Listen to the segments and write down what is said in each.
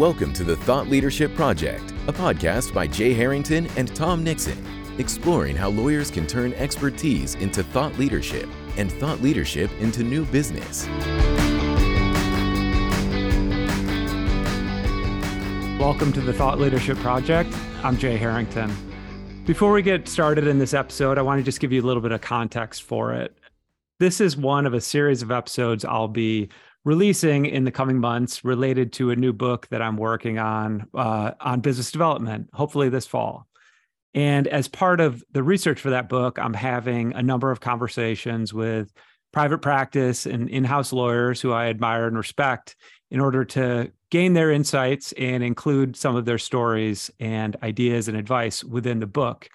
Welcome to the Thought Leadership Project, a podcast by Jay Harrington and Tom Nixon, exploring how lawyers can turn expertise into thought leadership and thought leadership into new business. Welcome to the Thought Leadership Project. I'm Jay Harrington. Before we get started in this episode, I want to just give you a little bit of context for it. This is one of a series of episodes I'll be releasing in the coming months related to a new book that I'm working on uh, on business development, hopefully this fall. And as part of the research for that book, I'm having a number of conversations with private practice and in house lawyers who I admire and respect in order to gain their insights and include some of their stories and ideas and advice within the book.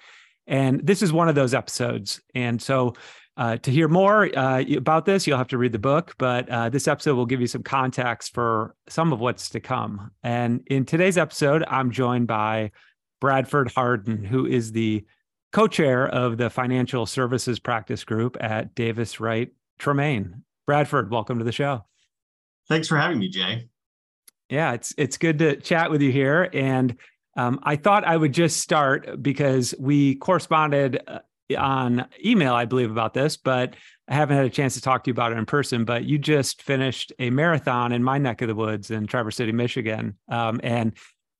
And this is one of those episodes. And so uh, to hear more uh, about this, you'll have to read the book, but uh, this episode will give you some context for some of what's to come. And in today's episode, I'm joined by Bradford Hardin, who is the co chair of the Financial Services Practice Group at Davis Wright Tremaine. Bradford, welcome to the show. Thanks for having me, Jay. Yeah, it's it's good to chat with you here. And um, I thought I would just start because we corresponded uh, on email, I believe, about this, but I haven't had a chance to talk to you about it in person. But you just finished a marathon in my neck of the woods in Traverse City, Michigan, um, and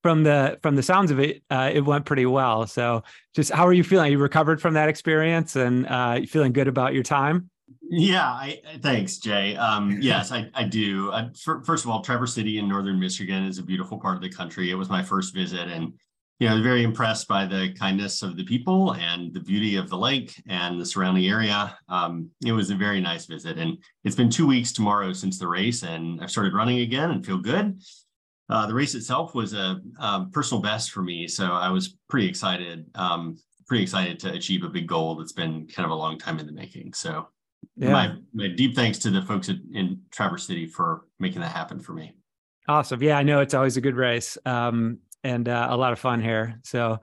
from the from the sounds of it, uh, it went pretty well. So, just how are you feeling? You recovered from that experience and uh, feeling good about your time? Yeah, I, thanks, Jay. Um, yes, I, I do. Uh, for, first of all, Traverse City in northern Michigan is a beautiful part of the country. It was my first visit, and you know, very impressed by the kindness of the people and the beauty of the lake and the surrounding area. Um, it was a very nice visit, and it's been two weeks tomorrow since the race, and I've started running again and feel good. Uh, the race itself was a, a, personal best for me, so I was pretty excited. Um, pretty excited to achieve a big goal that's been kind of a long time in the making. So, yeah. my my deep thanks to the folks at, in Traverse City for making that happen for me. Awesome. Yeah, I know it's always a good race. Um, and uh, a lot of fun here. So,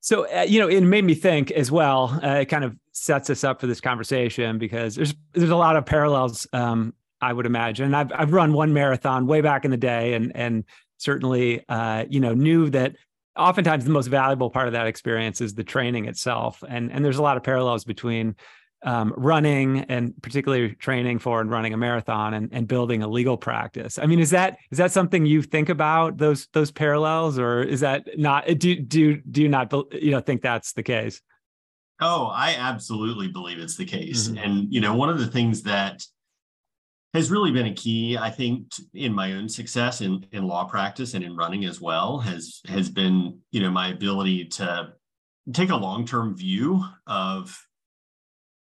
so uh, you know, it made me think as well. Uh, it kind of sets us up for this conversation because there's there's a lot of parallels. Um, I would imagine. I've I've run one marathon way back in the day, and and certainly, uh, you know, knew that oftentimes the most valuable part of that experience is the training itself, and and there's a lot of parallels between um, running and particularly training for and running a marathon and, and building a legal practice. I mean, is that is that something you think about those those parallels, or is that not? Do do do you not you know think that's the case? Oh, I absolutely believe it's the case. Mm-hmm. And you know, one of the things that has really been a key, I think, in my own success in in law practice and in running as well has has been you know my ability to take a long term view of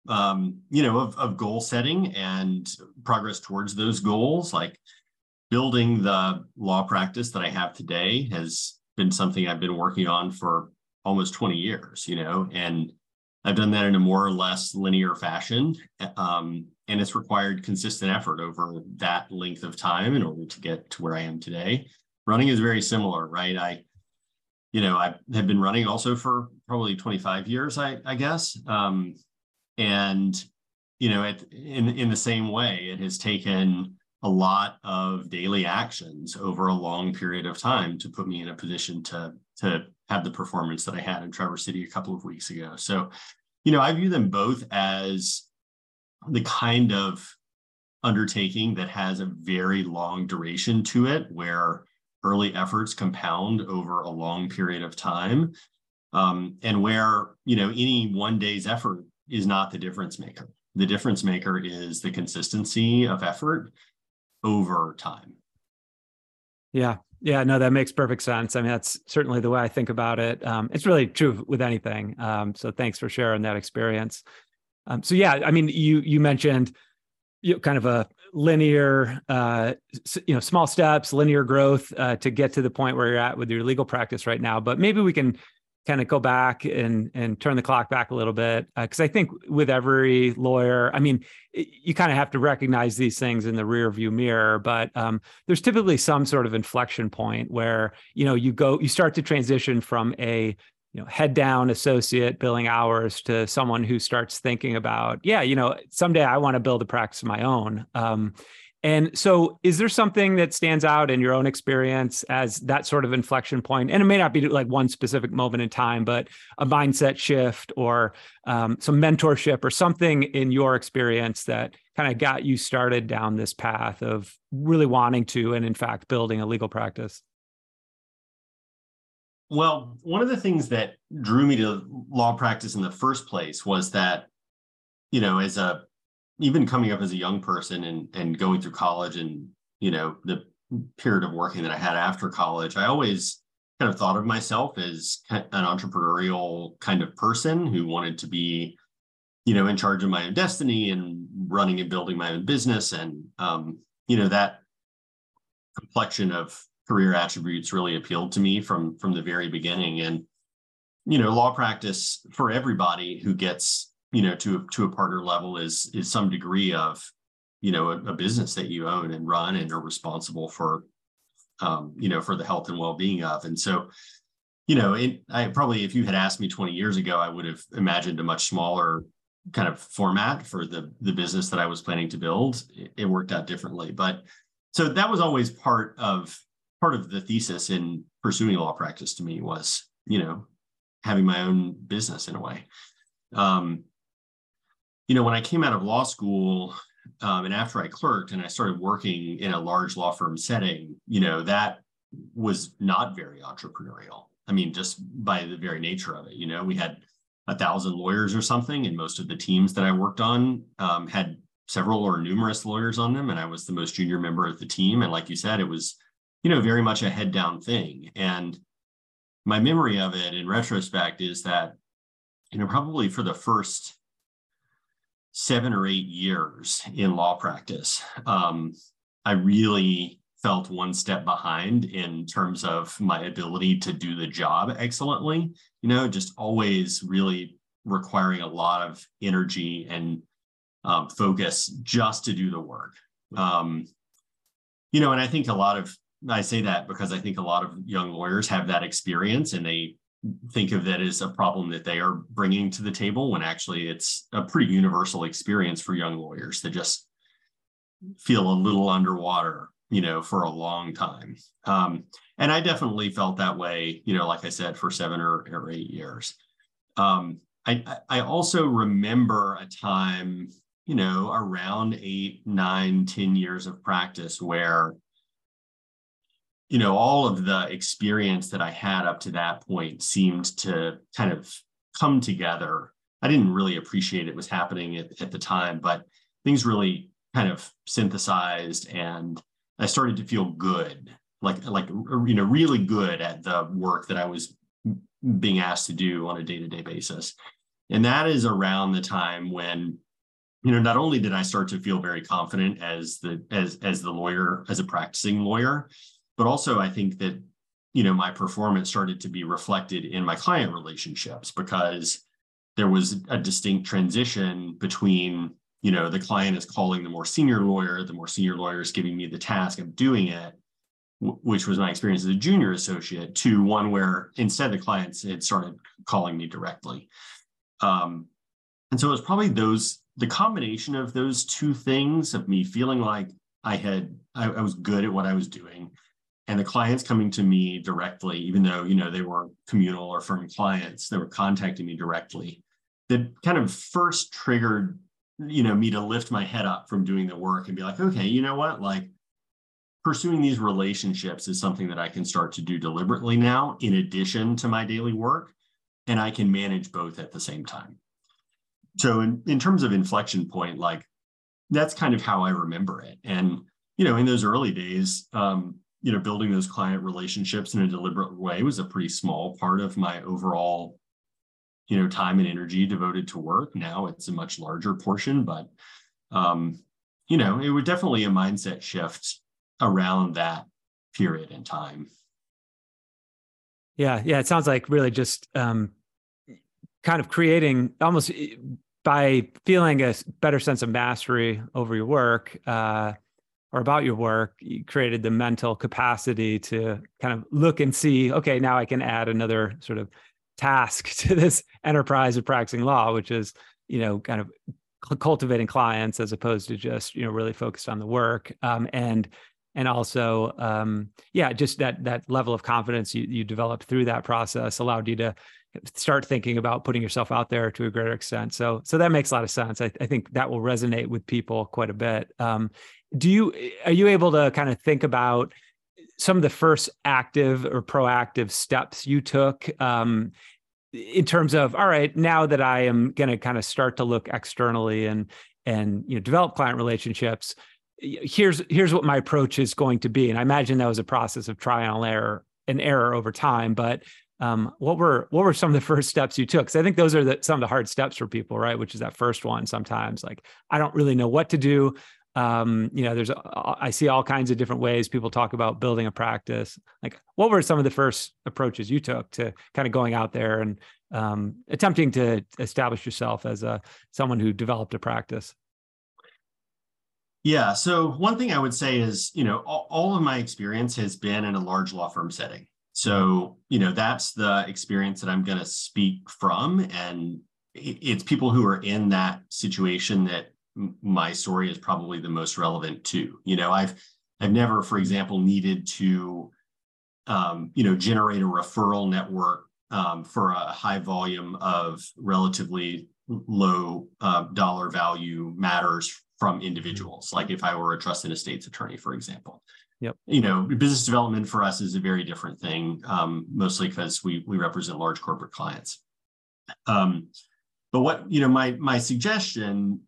um, you know, of, of goal setting and progress towards those goals. Like building the law practice that I have today has been something I've been working on for almost 20 years, you know, and I've done that in a more or less linear fashion. Um, and it's required consistent effort over that length of time in order to get to where I am today. Running is very similar, right? I, you know, I have been running also for probably 25 years, I, I guess. Um, and you know it, in in the same way it has taken a lot of daily actions over a long period of time to put me in a position to to have the performance that I had in Traverse City a couple of weeks ago. So, you know, I view them both as the kind of undertaking that has a very long duration to it, where early efforts compound over a long period of time, um, and where you know any one day's effort is not the difference maker. The difference maker is the consistency of effort over time. Yeah. Yeah, no, that makes perfect sense. I mean, that's certainly the way I think about it. Um, it's really true with anything. Um, so thanks for sharing that experience. Um, so yeah, I mean, you you mentioned you know, kind of a linear, uh, you know, small steps, linear growth uh, to get to the point where you're at with your legal practice right now. But maybe we can kind of go back and and turn the clock back a little bit because uh, I think with every lawyer, I mean, you kind of have to recognize these things in the rear view mirror, but um, there's typically some sort of inflection point where you know you go you start to transition from a you know head down associate billing hours to someone who starts thinking about yeah you know someday I want to build a practice of my own. Um, And so, is there something that stands out in your own experience as that sort of inflection point? And it may not be like one specific moment in time, but a mindset shift or um, some mentorship or something in your experience that kind of got you started down this path of really wanting to, and in fact, building a legal practice? Well, one of the things that drew me to law practice in the first place was that, you know, as a even coming up as a young person and and going through college and you know the period of working that I had after college, I always kind of thought of myself as an entrepreneurial kind of person who wanted to be, you know, in charge of my own destiny and running and building my own business. And um, you know, that complexion of career attributes really appealed to me from from the very beginning. And you know, law practice for everybody who gets you know to to a partner level is is some degree of you know a, a business that you own and run and are responsible for um, you know for the health and well-being of. And so you know it, i probably if you had asked me 20 years ago i would have imagined a much smaller kind of format for the the business that i was planning to build. It, it worked out differently. But so that was always part of part of the thesis in pursuing law practice to me was you know having my own business in a way. Um, you know, when I came out of law school um, and after I clerked and I started working in a large law firm setting, you know, that was not very entrepreneurial. I mean, just by the very nature of it, you know, we had a thousand lawyers or something, and most of the teams that I worked on um, had several or numerous lawyers on them, and I was the most junior member of the team. And like you said, it was, you know, very much a head down thing. And my memory of it in retrospect is that, you know, probably for the first seven or eight years in law practice, um, I really felt one step behind in terms of my ability to do the job excellently. You know, just always really requiring a lot of energy and um, focus just to do the work. Um, you know, and I think a lot of I say that because I think a lot of young lawyers have that experience and they think of that as a problem that they are bringing to the table when actually it's a pretty universal experience for young lawyers that just feel a little underwater you know for a long time. Um, and i definitely felt that way you know like i said for seven or, or eight years. Um, I, I also remember a time you know around eight nine ten years of practice where you know, all of the experience that I had up to that point seemed to kind of come together. I didn't really appreciate it was happening at, at the time, but things really kind of synthesized and I started to feel good, like like you know, really good at the work that I was being asked to do on a day-to-day basis. And that is around the time when you know not only did I start to feel very confident as the as as the lawyer as a practicing lawyer but also I think that you know my performance started to be reflected in my client relationships because there was a distinct transition between you know the client is calling the more senior lawyer the more senior lawyer is giving me the task of doing it which was my experience as a junior associate to one where instead the clients had started calling me directly. Um, and so it was probably those the combination of those two things of me feeling like i had I, I was good at what i was doing and the clients coming to me directly, even though you know they were communal or firm clients, they were contacting me directly. That kind of first triggered, you know, me to lift my head up from doing the work and be like, okay, you know what, like pursuing these relationships is something that I can start to do deliberately now, in addition to my daily work, and I can manage both at the same time. So, in, in terms of inflection point, like that's kind of how I remember it. And you know, in those early days, um, you know, building those client relationships in a deliberate way was a pretty small part of my overall, you know, time and energy devoted to work. Now it's a much larger portion, but um, you know, it was definitely a mindset shift around that period in time. Yeah, yeah. It sounds like really just um, kind of creating almost eh, by feeling a better sense of mastery over your work. Uh, or about your work, you created the mental capacity to kind of look and see, okay, now I can add another sort of task to this enterprise of practicing law, which is, you know, kind of cultivating clients as opposed to just you know really focused on the work. Um, and and also um, yeah just that that level of confidence you, you developed through that process allowed you to start thinking about putting yourself out there to a greater extent. So so that makes a lot of sense. I, I think that will resonate with people quite a bit. Um, do you are you able to kind of think about some of the first active or proactive steps you took um, in terms of all right now that i am going to kind of start to look externally and and you know develop client relationships here's here's what my approach is going to be. And i imagine that was a process of trial and error and error over time but um, what were what were some of the first steps you took? Because i think those are the, some of the hard steps for people right? Which is that first one sometimes like i don't really know what to do um, you know there's i see all kinds of different ways people talk about building a practice like what were some of the first approaches you took to kind of going out there and um, attempting to establish yourself as a someone who developed a practice yeah. So one thing I would say is, you know, all, all, of my experience has been in a large law firm setting. So, you know, that's the experience that I'm going to speak from. And it's people who are in that situation that my story is probably the most relevant to. You know, I've I've never, for example, needed to, um, you know, generate a referral network um, for a high volume of relatively low uh, dollar value matters from individuals. Like if I were a trust and estates attorney, for example. Yep. You know, business development for us is a very different thing, um, mostly because we we represent large corporate clients. Um, but what you know, my my suggestion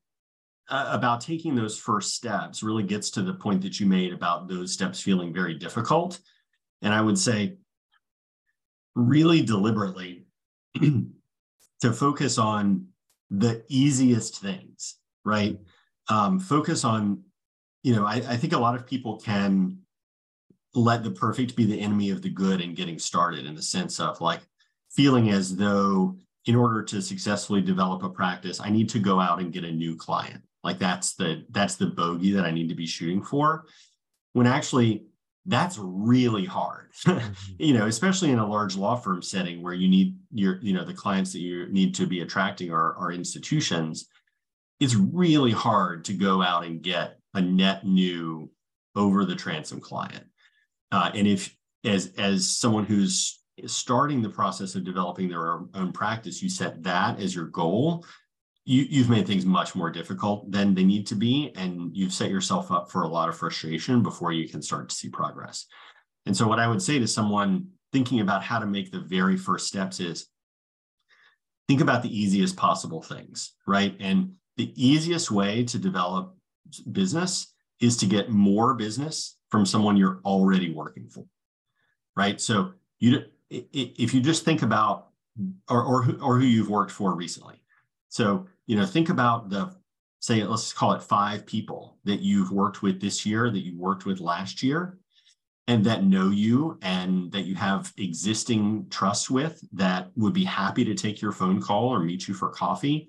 uh, about taking those first steps really gets to the point that you made about those steps feeling very difficult, and I would say, really deliberately, to focus on the easiest things, right? um, focus on, you know, I, I think a lot of people can let the perfect be the enemy of the good in getting started in the sense of like feeling as though in order to successfully develop a practice, I need to go out and get a new client. Like that's the that's the bogey that I need to be shooting for. When actually that's really hard. mm-hmm. you know, especially in a large law firm setting where you need your, you know, the clients that you need to be attracting are, are institutions it's really hard to go out and get a net new over the transom client. Uh, and if as as someone who's starting the process of developing their own practice, you set that as your goal, you, you've made things much more difficult than they need to be. And you've set yourself up for a lot of frustration before you can start to see progress. And so, what I would say to someone thinking about how to make the very first steps is think about the easiest possible things, right? And the easiest way to develop business is to get more business from someone you're already working for right so you if you just think about or or or who you've worked for recently so you know think about the say let's call it five people that you've worked with this year that you worked with last year and that know you and that you have existing trust with that would be happy to take your phone call or meet you for coffee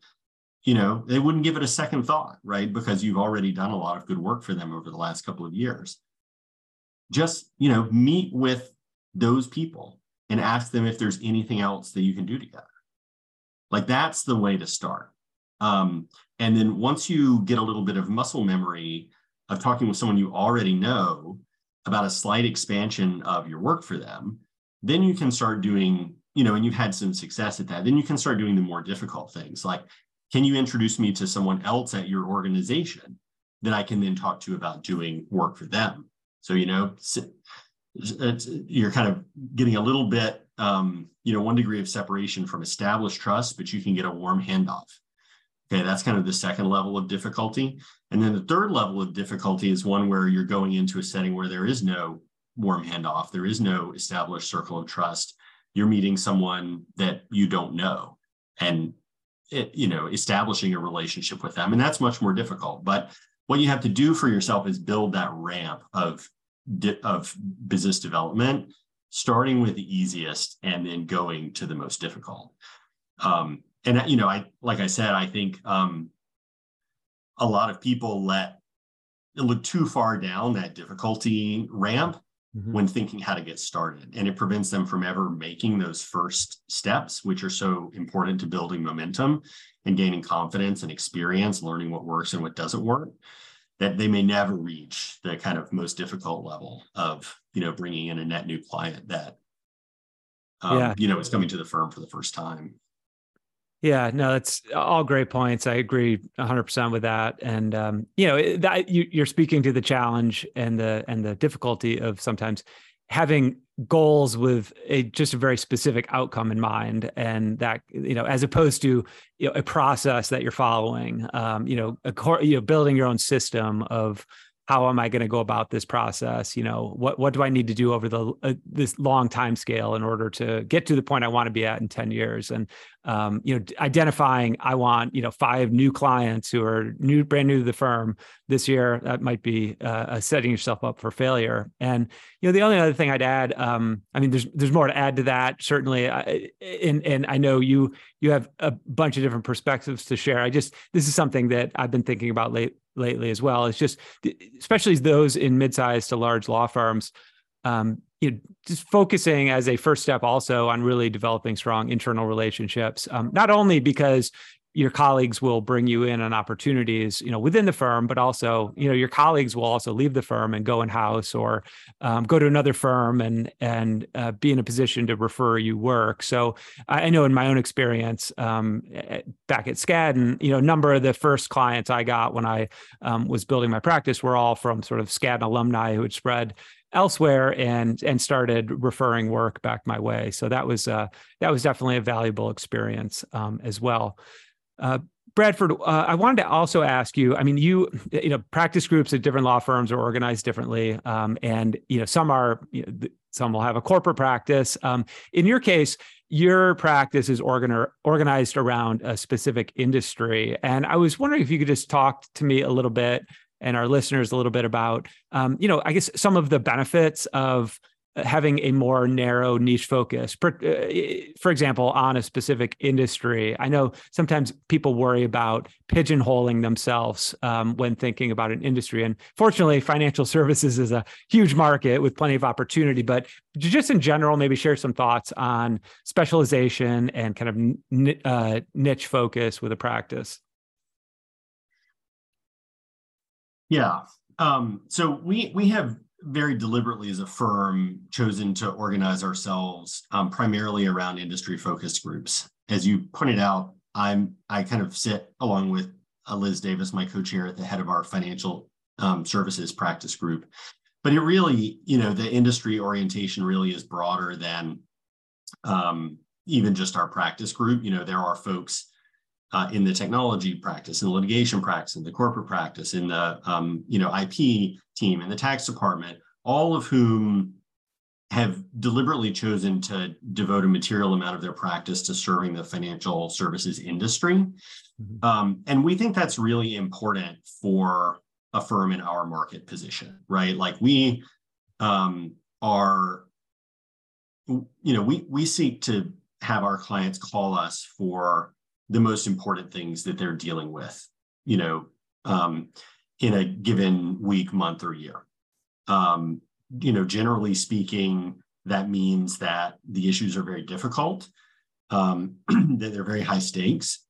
you know, they wouldn't give it a second thought, right? Because you've already done a lot of good work for them over the last couple of years. Just, you know, meet with those people and ask them if there's anything else that you can do together. Like that's the way to start. Um, and then once you get a little bit of muscle memory of talking with someone you already know about a slight expansion of your work for them, then you can start doing, you know, and you've had some success at that, then you can start doing the more difficult things like can you introduce me to someone else at your organization that I can then talk to about doing work for them? So, you know, you're kind of getting a little bit, um, you know, one degree of separation from established trust, but you can get a warm handoff. Okay, that's kind of the second level of difficulty. And then the third level of difficulty is one where you're going into a setting where there is no warm handoff, there is no established circle of trust. You're meeting someone that you don't know. And it, you know establishing a relationship with them and that's much more difficult but what you have to do for yourself is build that ramp of of business development starting with the easiest and then going to the most difficult um, and you know i like i said i think um, a lot of people let look too far down that difficulty ramp mm-hmm. when thinking how to get started. And it prevents them from ever making those first steps, which are so important to building momentum and gaining confidence and experience, learning what works and what doesn't work. That they may never reach the kind of most difficult level of, you know, bringing in a net new client that, um, yeah. you know, is coming to the firm for the first time. Yeah, no, that's all great points. I agree 100% with that. And um, you know, that you, you're speaking to the challenge and the and the difficulty of sometimes having goals with a just a very specific outcome in mind and that you know as opposed to you know a process that you're following um you know a you know building your own system of how am I going to go about this process? You know, what what do I need to do over the uh, this long time scale in order to get to the point I want to be at in ten years? And um, you know, identifying I want you know five new clients who are new, brand new to the firm this year. That might be uh, setting yourself up for failure. And you know, the only other thing I'd add, um, I mean, there's there's more to add to that certainly. I, and and I know you you have a bunch of different perspectives to share. I just this is something that I've been thinking about late lately as well. It's just, especially those in mid-sized to large law firms, um, you know, just focusing as a first step also on really developing strong internal relationships. Um, not only because your colleagues will bring you in on opportunities you know within the firm but also you know your colleagues will also leave the firm and go in house or um, go to another firm and and uh, be in a position to refer you work so i know in my own experience um, back at skadden you know a number of the first clients i got when i um, was building my practice were all from sort of skadden alumni who had spread elsewhere and and started referring work back my way so that was uh, that was definitely a valuable experience um, as well uh, Bradford, uh, I wanted to also ask you. I mean, you you know, practice groups at different law firms are organized differently, um, and you know, some are you know, some will have a corporate practice. Um, in your case, your practice is organ- organized around a specific industry, and I was wondering if you could just talk to me a little bit and our listeners a little bit about, um, you know, I guess some of the benefits of having a more narrow niche focus. For, uh, for example on a specific industry i know sometimes people worry about pigeonholing themselves um, when thinking about an industry and fortunately financial services is a huge market with plenty of opportunity but just in general maybe share some thoughts on specialization and kind of uh, niche focus with a practice yeah um, so we we have very deliberately as a firm chosen to organize ourselves um, primarily around industry focused groups. As you pointed out, I'm I kind of sit along with uh, Liz Davis, my co-chair at the head of our financial um, services practice group. But it really, you know, the industry orientation really is broader than um, even just our practice group. You know, there are folks uh, in the technology practice, in the litigation practice, in the corporate practice, in the um, you know IP team, in the tax department, all of whom have deliberately chosen to devote a material amount of their practice to serving the financial services industry. Mm-hmm. Um, and we think that's really important for a firm in our market position, right? Like we um, are, you know, we we seek to have our clients call us for the most important things that they're dealing with, you know, um, in a given week, month, or year. Um, you know, generally speaking, that means that the issues are very difficult, um, that they're very high stakes,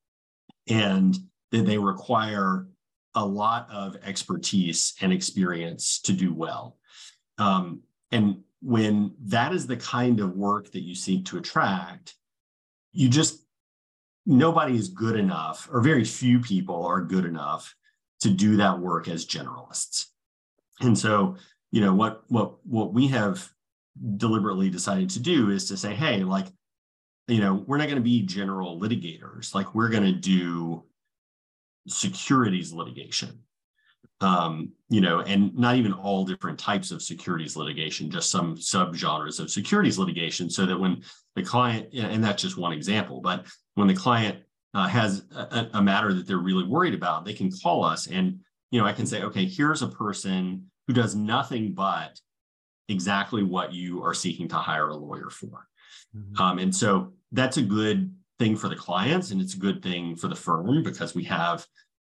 and that they require a lot of expertise and experience to do well. Um, and when that is the kind of work that you seek to attract, you just nobody is good enough, or very few people are good enough to do that work as generalists. And so, you know, what what what we have deliberately decided to do is to say, hey, like, you know, we're not going to be general litigators. Like, we're going to do securities litigation. Um, you know, and not even all different types of securities litigation, just some subgenres of securities litigation, so that when the client, and that's just one example, but when the client uh, has a, a, matter that they're really worried about, they can call us and, you know, I can say, okay, here's a person who does nothing but exactly what you are seeking to hire a lawyer for. Mm-hmm. Um, and so that's a good thing for the clients and it's a good thing for the firm because we have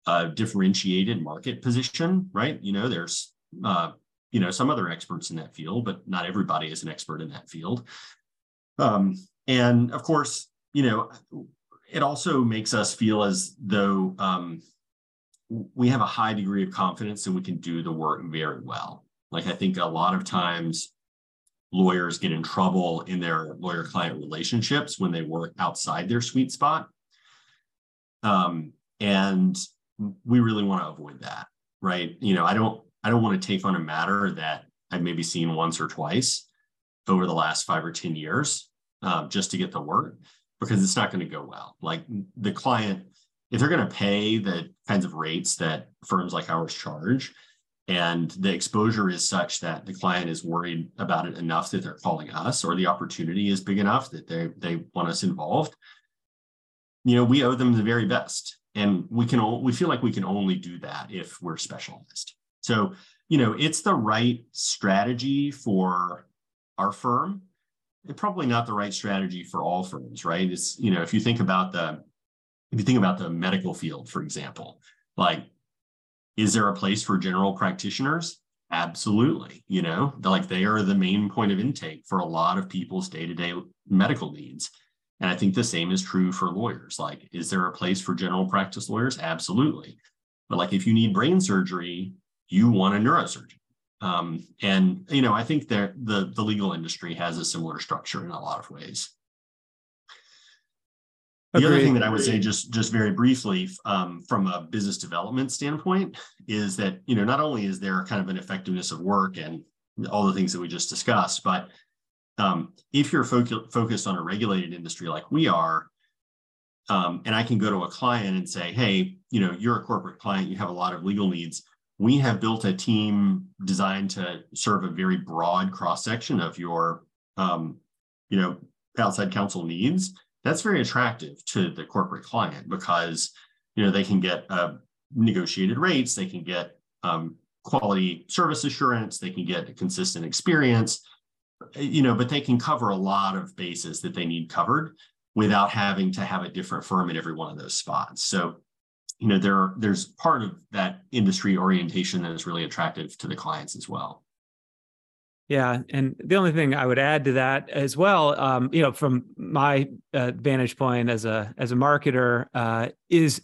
a differentiated market position, right? You know, there's uh, you know some other experts in that field, but not everybody is an expert in that field. Um, and of course, you know, it also makes us feel as though um, we have a high degree of confidence that we can do the work very well. Like I think a lot of times lawyers get in trouble in their lawyer client relationships when they work outside their sweet spot. Um, and we really want to avoid that, right? You know, I don't I don't want to take on a matter that I've maybe seen once or twice over the last five or 10 years um, just to get the work because it's not going to go well. Like the client, if they're going to pay the kinds of rates that firms like ours charge, and the exposure is such that the client is worried about it enough that they're calling us, or the opportunity is big enough that they they want us involved, you know, we owe them the very best, and we can we feel like we can only do that if we're specialized. So, you know, it's the right strategy for our firm It probably not the right strategy for all firms, right? It's, you know, if you think about the, if you think about the medical field, for example, like, is there a place for general practitioners? Absolutely. You know, like they are the main point of intake for a lot of people's day to day medical needs. And I think the same is true for lawyers. Like, is there a place for general practice lawyers? Absolutely. But like, if you need brain surgery, you want a neurosurgeon. Um, and you know, I think that the the legal industry has a similar structure in a lot of ways. The Agreed. other thing that I would say, just just very briefly, um, from a business development standpoint, is that you know not only is there kind of an effectiveness of work and all the things that we just discussed, but um, if you're fo- focused on a regulated industry like we are, um, and I can go to a client and say, hey, you know, you're a corporate client, you have a lot of legal needs. We have built a team designed to serve a very broad cross section of your um, you know outside counsel needs. That's very attractive to the corporate client because you know they can get uh, negotiated rates they can get um, quality service assurance they can get a consistent experience you know but they can cover a lot of bases that they need covered without having to have a different firm in every one of those spots. So you know there there's part of that industry orientation that is really attractive to the clients as well. Yeah, and the only thing I would add to that as well, um, you know, from my uh, vantage point as a as a marketer, uh, is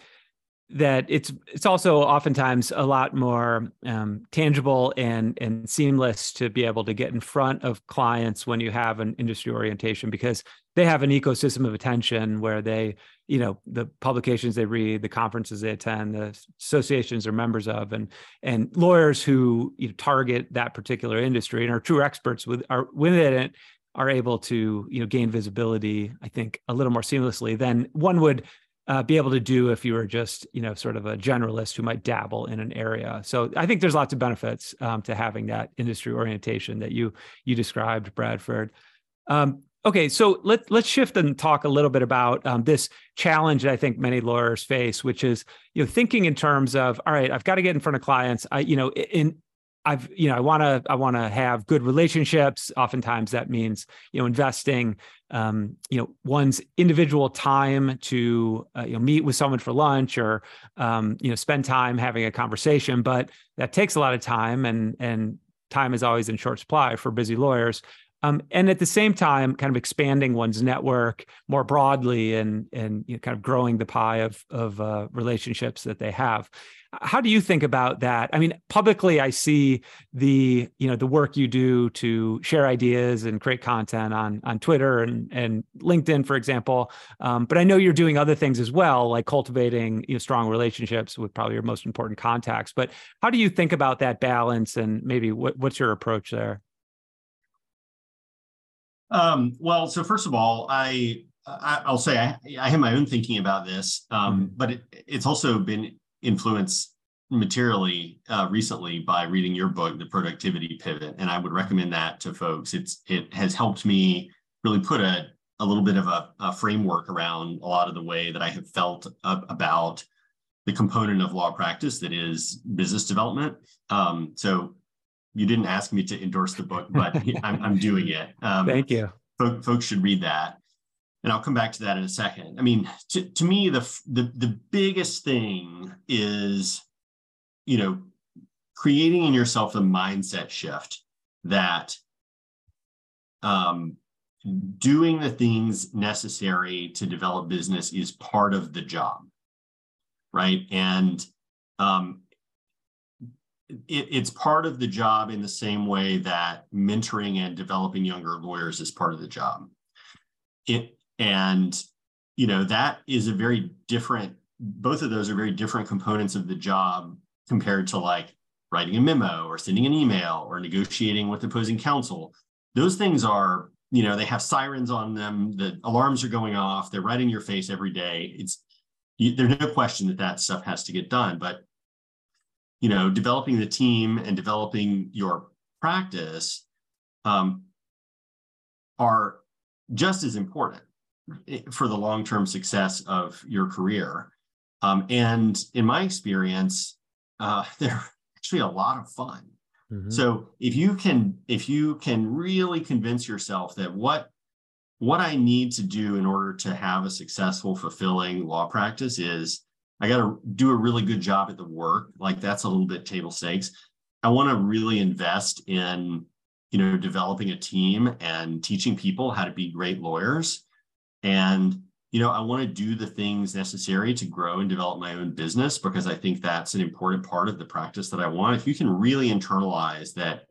that it's it's also oftentimes a lot more um, tangible and and seamless to be able to get in front of clients when you have an industry orientation because they have an ecosystem of attention where they you know the publications they read the conferences they attend the associations they're members of and and lawyers who you know, target that particular industry and are true experts with are within it are able to you know gain visibility i think a little more seamlessly than one would uh, be able to do if you were just you know sort of a generalist who might dabble in an area so i think there's lots of benefits um, to having that industry orientation that you you described bradford um, Okay, so let let's shift and talk a little bit about um, this challenge that I think many lawyers face, which is you know thinking in terms of all right, I've got to get in front of clients. I you know in I've you know I want to I want to have good relationships. Oftentimes that means you know investing um, you know one's individual time to uh, you know meet with someone for lunch or um, you know spend time having a conversation. But that takes a lot of time, and and time is always in short supply for busy lawyers. Um, and at the same time, kind of expanding one's network more broadly and and you know, kind of growing the pie of of uh, relationships that they have. How do you think about that? I mean, publicly, I see the you know the work you do to share ideas and create content on on Twitter and and LinkedIn, for example. Um, but I know you're doing other things as well, like cultivating you know, strong relationships with probably your most important contacts. But how do you think about that balance, and maybe what, what's your approach there? Um, well, so first of all, I, I will say I, I have my own thinking about this, um, mm-hmm. but it, it's also been influenced materially uh, recently by reading your book, The Productivity Pivot, and I would recommend that to folks. It's it has helped me really put a a little bit of a, a framework around a lot of the way that I have felt about the component of law practice that is business development. Um, so you didn't ask me to endorse the book, but I'm, I'm doing it. Um, Thank you. Folks, folks should read that, and I'll come back to that in a second. I mean, to, to me, the, the the biggest thing is, you know, creating in yourself a mindset shift that um, doing the things necessary to develop business is part of the job, right? And um, it, it's part of the job in the same way that mentoring and developing younger lawyers is part of the job. It, and you know that is a very different. Both of those are very different components of the job compared to like writing a memo or sending an email or negotiating with opposing counsel. Those things are you know they have sirens on them the alarms are going off they're right in your face every day it's you, there's no question that that stuff has to get done but you know developing the team and developing your practice um, are just as important for the long-term success of your career um, and in my experience uh, they're actually a lot of fun Mm-hmm. So if you can if you can really convince yourself that what what I need to do in order to have a successful fulfilling law practice is I got to do a really good job at the work like that's a little bit table stakes. I want to really invest in you know developing a team and teaching people how to be great lawyers and you know, I want to do the things necessary to grow and develop my own business because I think that's an important part of the practice that I want. If you can really internalize that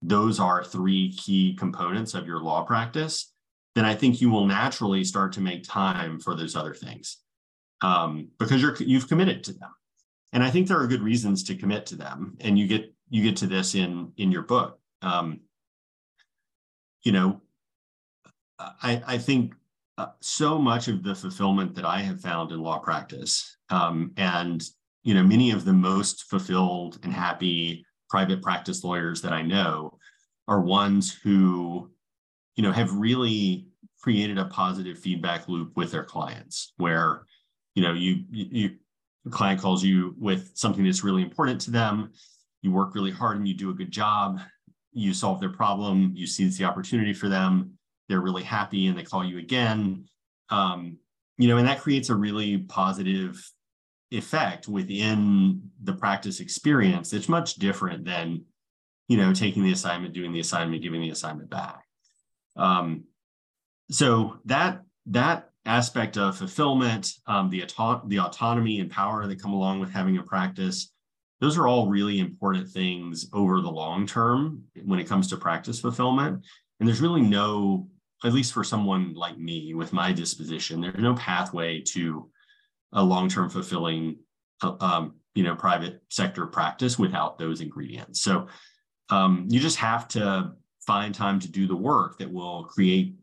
those are three key components of your law practice, then I think you will naturally start to make time for those other things um, because you're you've committed to them. And I think there are good reasons to commit to them. And you get you get to this in in your book. Um, you know, I, I think uh, so much of the fulfillment that I have found in law practice, um, and you know, many of the most fulfilled and happy private practice lawyers that I know are ones who, you know, have really created a positive feedback loop with their clients, where, you know, you you the client calls you with something that's really important to them, you work really hard and you do a good job, you solve their problem, you seize the opportunity for them they're really happy and they call you again. Um, you know and that creates a really positive effect within the practice experience. It's much different than you know taking the assignment doing the assignment giving the assignment back. Um, so that that aspect of fulfillment um, the, auto- the autonomy and power that come along with having a practice those are all really important things over the long term when it comes to practice fulfillment. And there's really no at least for someone like me with my disposition, there's no pathway to a long-term fulfilling, um, you know, private sector practice without those ingredients. So um, you just have to find time to do the work that will create,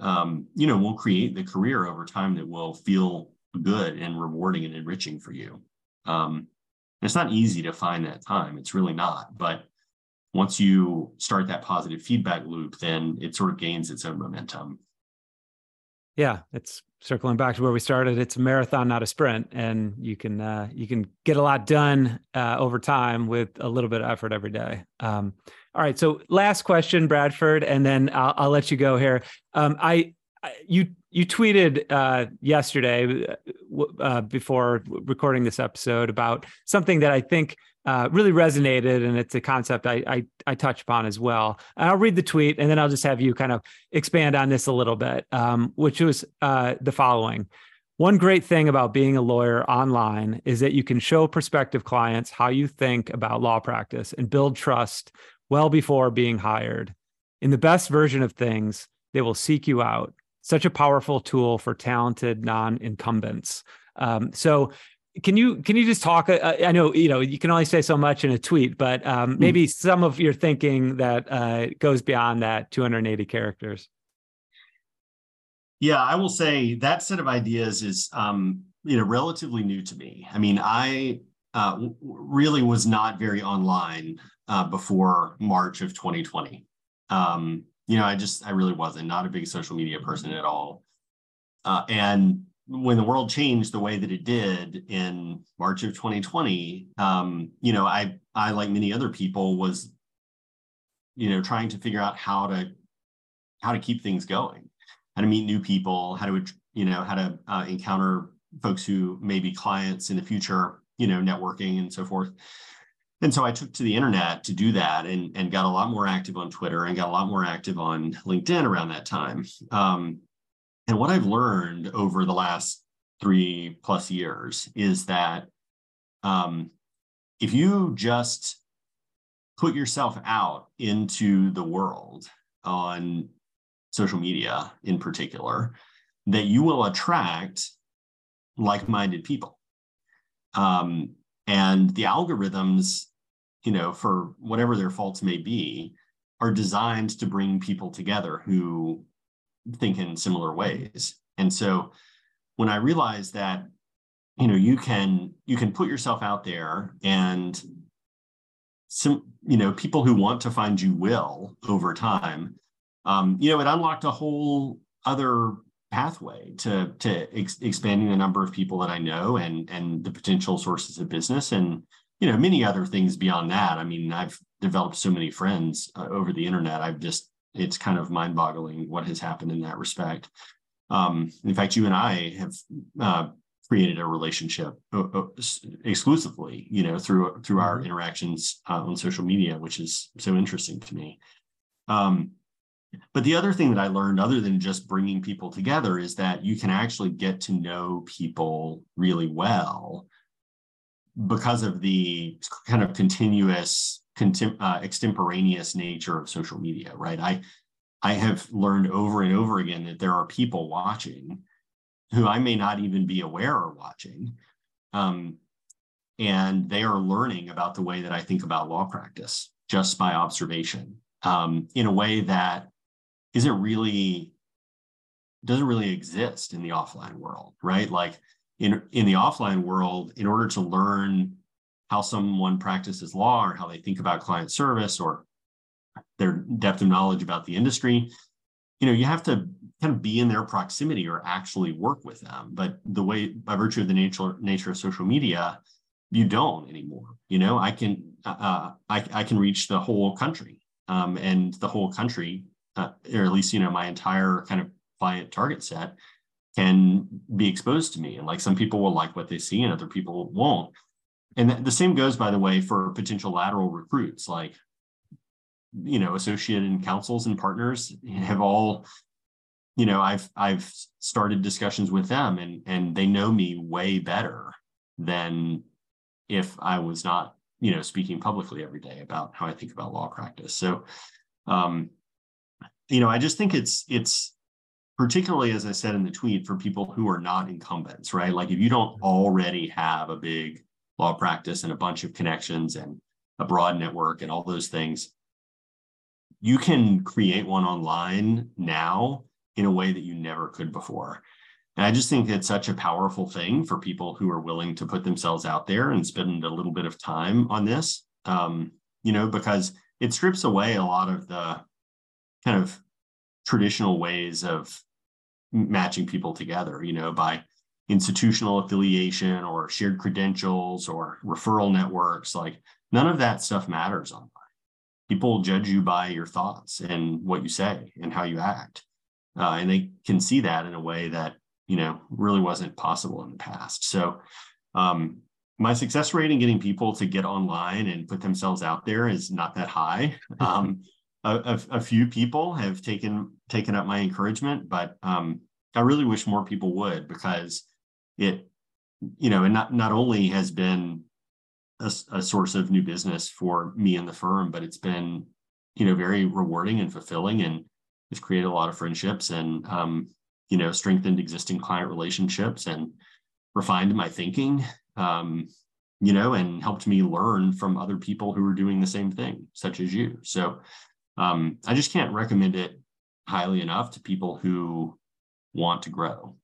um, you know, will create the career over time that will feel good and rewarding and enriching for you. Um, it's not easy to find that time. It's really not, but once you start that positive feedback loop, then it sort of gains its own momentum. Yeah, it's circling back to where we started. It's a marathon, not a sprint, and you can uh, you can get a lot done uh, over time with a little bit of effort every day. Um, all right, so last question, Bradford, and then I'll, I'll let you go here. Um, I, you you tweeted uh, yesterday uh, uh, before recording this episode about something that I think uh, really resonated, and it's a concept I, I, I touch upon as well. And I'll read the tweet, and then I'll just have you kind of expand on this a little bit, um, which was uh, the following. One great thing about being a lawyer online is that you can show prospective clients how you think about law practice and build trust well before being hired. In the best version of things, they will seek you out. Such a powerful tool for talented non incumbents. Um, so can you can you just talk? Uh, I know you know you can only say so much in a tweet, but um, hmm. maybe some of your thinking that uh, goes beyond that 280 characters. Yeah, I will say that set of ideas is um, you know relatively new to me. I mean, I uh, really was not very online uh, before March of 2020. Um, you know, I just I really wasn't not a big social media person at all, uh, and when the world changed the way that it did in March of 2020, um, you know, I I like many other people was, you know, trying to figure out how to how to keep things going, how to meet new people, how to you know how to uh, encounter folks who may be clients in the future, you know, networking and so forth. And so I took to the internet to do that and, and got a lot more active on Twitter and got a lot more active on LinkedIn around that time. Um, and what I've learned over the last three plus years is that um, if you just put yourself out into the world on social media in particular, that you will attract like minded people. Um, and the algorithms, you know, for whatever their faults may be, are designed to bring people together who think in similar ways. And so when I realized that, you know, you can you can put yourself out there and some, you know, people who want to find you will over time. Um, you know, it unlocked a whole other pathway to to ex- expanding the number of people that I know and and the potential sources of business and you know many other things beyond that. I mean, I've developed so many friends uh, over the internet. I've just it's kind of mind boggling what has happened in that respect. Um, in fact, you and I have uh, created a relationship uh, uh exclusively, you know, through through our mm-hmm. interactions uh, on social media, which is so interesting to me. Um, but the other thing that I learned, other than just bringing people together, is that you can actually get to know people really well because of the kind of continuous, contem- uh, extemporaneous nature of social media, right? I I have learned over and over again that there are people watching who I may not even be aware are watching. Um, and they are learning about the way that I think about law practice just by observation um, in a way that isn't really doesn't really exist in the offline world, right? Like in in the offline world, in order to learn how someone practices law or how they think about client service or their depth of knowledge about the industry, you know, you have to kind of be in their proximity or actually work with them. But the way, by virtue of the nature nature of social media, you don't anymore. You know, I can uh, I I can reach the whole country, um, and the whole country uh, or at least you know my entire kind of client target set can be exposed to me. And like some people will like what they see and other people won't. And the same goes by the way for potential lateral recruits. Like you know associated counsels and partners have all you know i've i've started discussions with them and and they know me way better than if i was not you know speaking publicly every day about how i think about law practice. So um you know, I just think it's it's particularly as I said in the tweet for people who are not incumbents, right? Like if you don't already have a big law practice and a bunch of connections and a broad network and all those things, you can create one online now in a way that you never could before. And I just think it's such a powerful thing for people who are willing to put themselves out there and spend a little bit of time on this, um, you know, because it strips away a lot of the kind of traditional ways of matching people together, you know, by institutional affiliation or shared credentials or referral networks. Like none of that stuff matters online. People judge you by your thoughts and what you say and how you act. Uh, and they can see that in a way that, you know, really wasn't possible in the past. So, um, my success rate in getting people to get online and put themselves out there is not that high. Um, a, a, a, few people have taken taken up my encouragement, but um, I really wish more people would because it, you know, and not not only has been a, a source of new business for me and the firm, but it's been, you know, very rewarding and fulfilling, and it's created a lot of friendships and, um, you know, strengthened existing client relationships and refined my thinking. Um, you know, and helped me learn from other people who are doing the same thing, such as you. So um, I just can't recommend it highly enough to people who want to grow.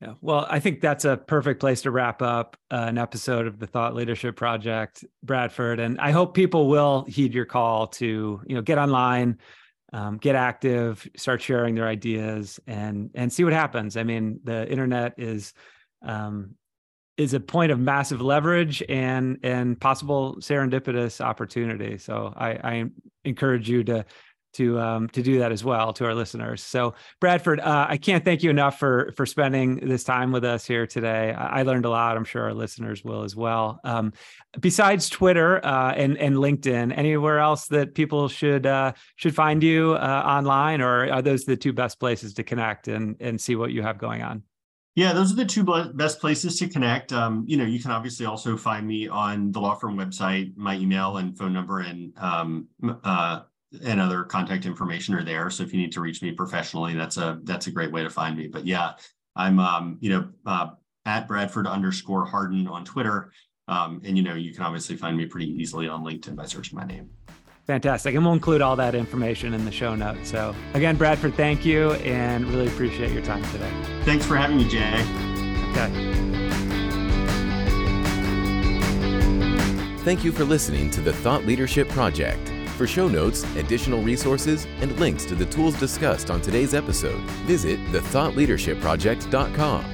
Yeah, well, I think that's a perfect place to wrap up uh, an episode of the Thought Leadership Project, Bradford. And I hope people will heed your call to, you know, get online, um, get active, start sharing their ideas, and and see what happens. I mean, the internet is um, is a point of massive leverage and and possible serendipitous opportunity. So I, I encourage you to to um, to do that as well to our listeners. So, Bradford, uh, I can't thank you enough for for spending this time with us here today. I, learned a lot. I'm sure our listeners will as well. Um, besides Twitter uh, and and LinkedIn, anywhere else that people should uh, should find you uh, online, or are those the two best places to connect and and see what you have going on? Yeah, those are the two best places to connect. Um, you know, you can obviously also find me on the law firm website. My email and phone number and um, uh, and other contact information are there. So if you need to reach me professionally, that's a that's a great way to find me. But yeah, I'm um, you know uh, at Bradford underscore Hardin on Twitter, um, and you know you can obviously find me pretty easily on LinkedIn by searching my name. Fantastic. And we'll include all that information in the show notes. So, again, Bradford, thank you and really appreciate your time today. Thanks for having me, Jay. Okay. Thank you for listening to the Thought Leadership Project. For show notes, additional resources, and links to the tools discussed on today's episode, visit thethoughtleadershipproject.com.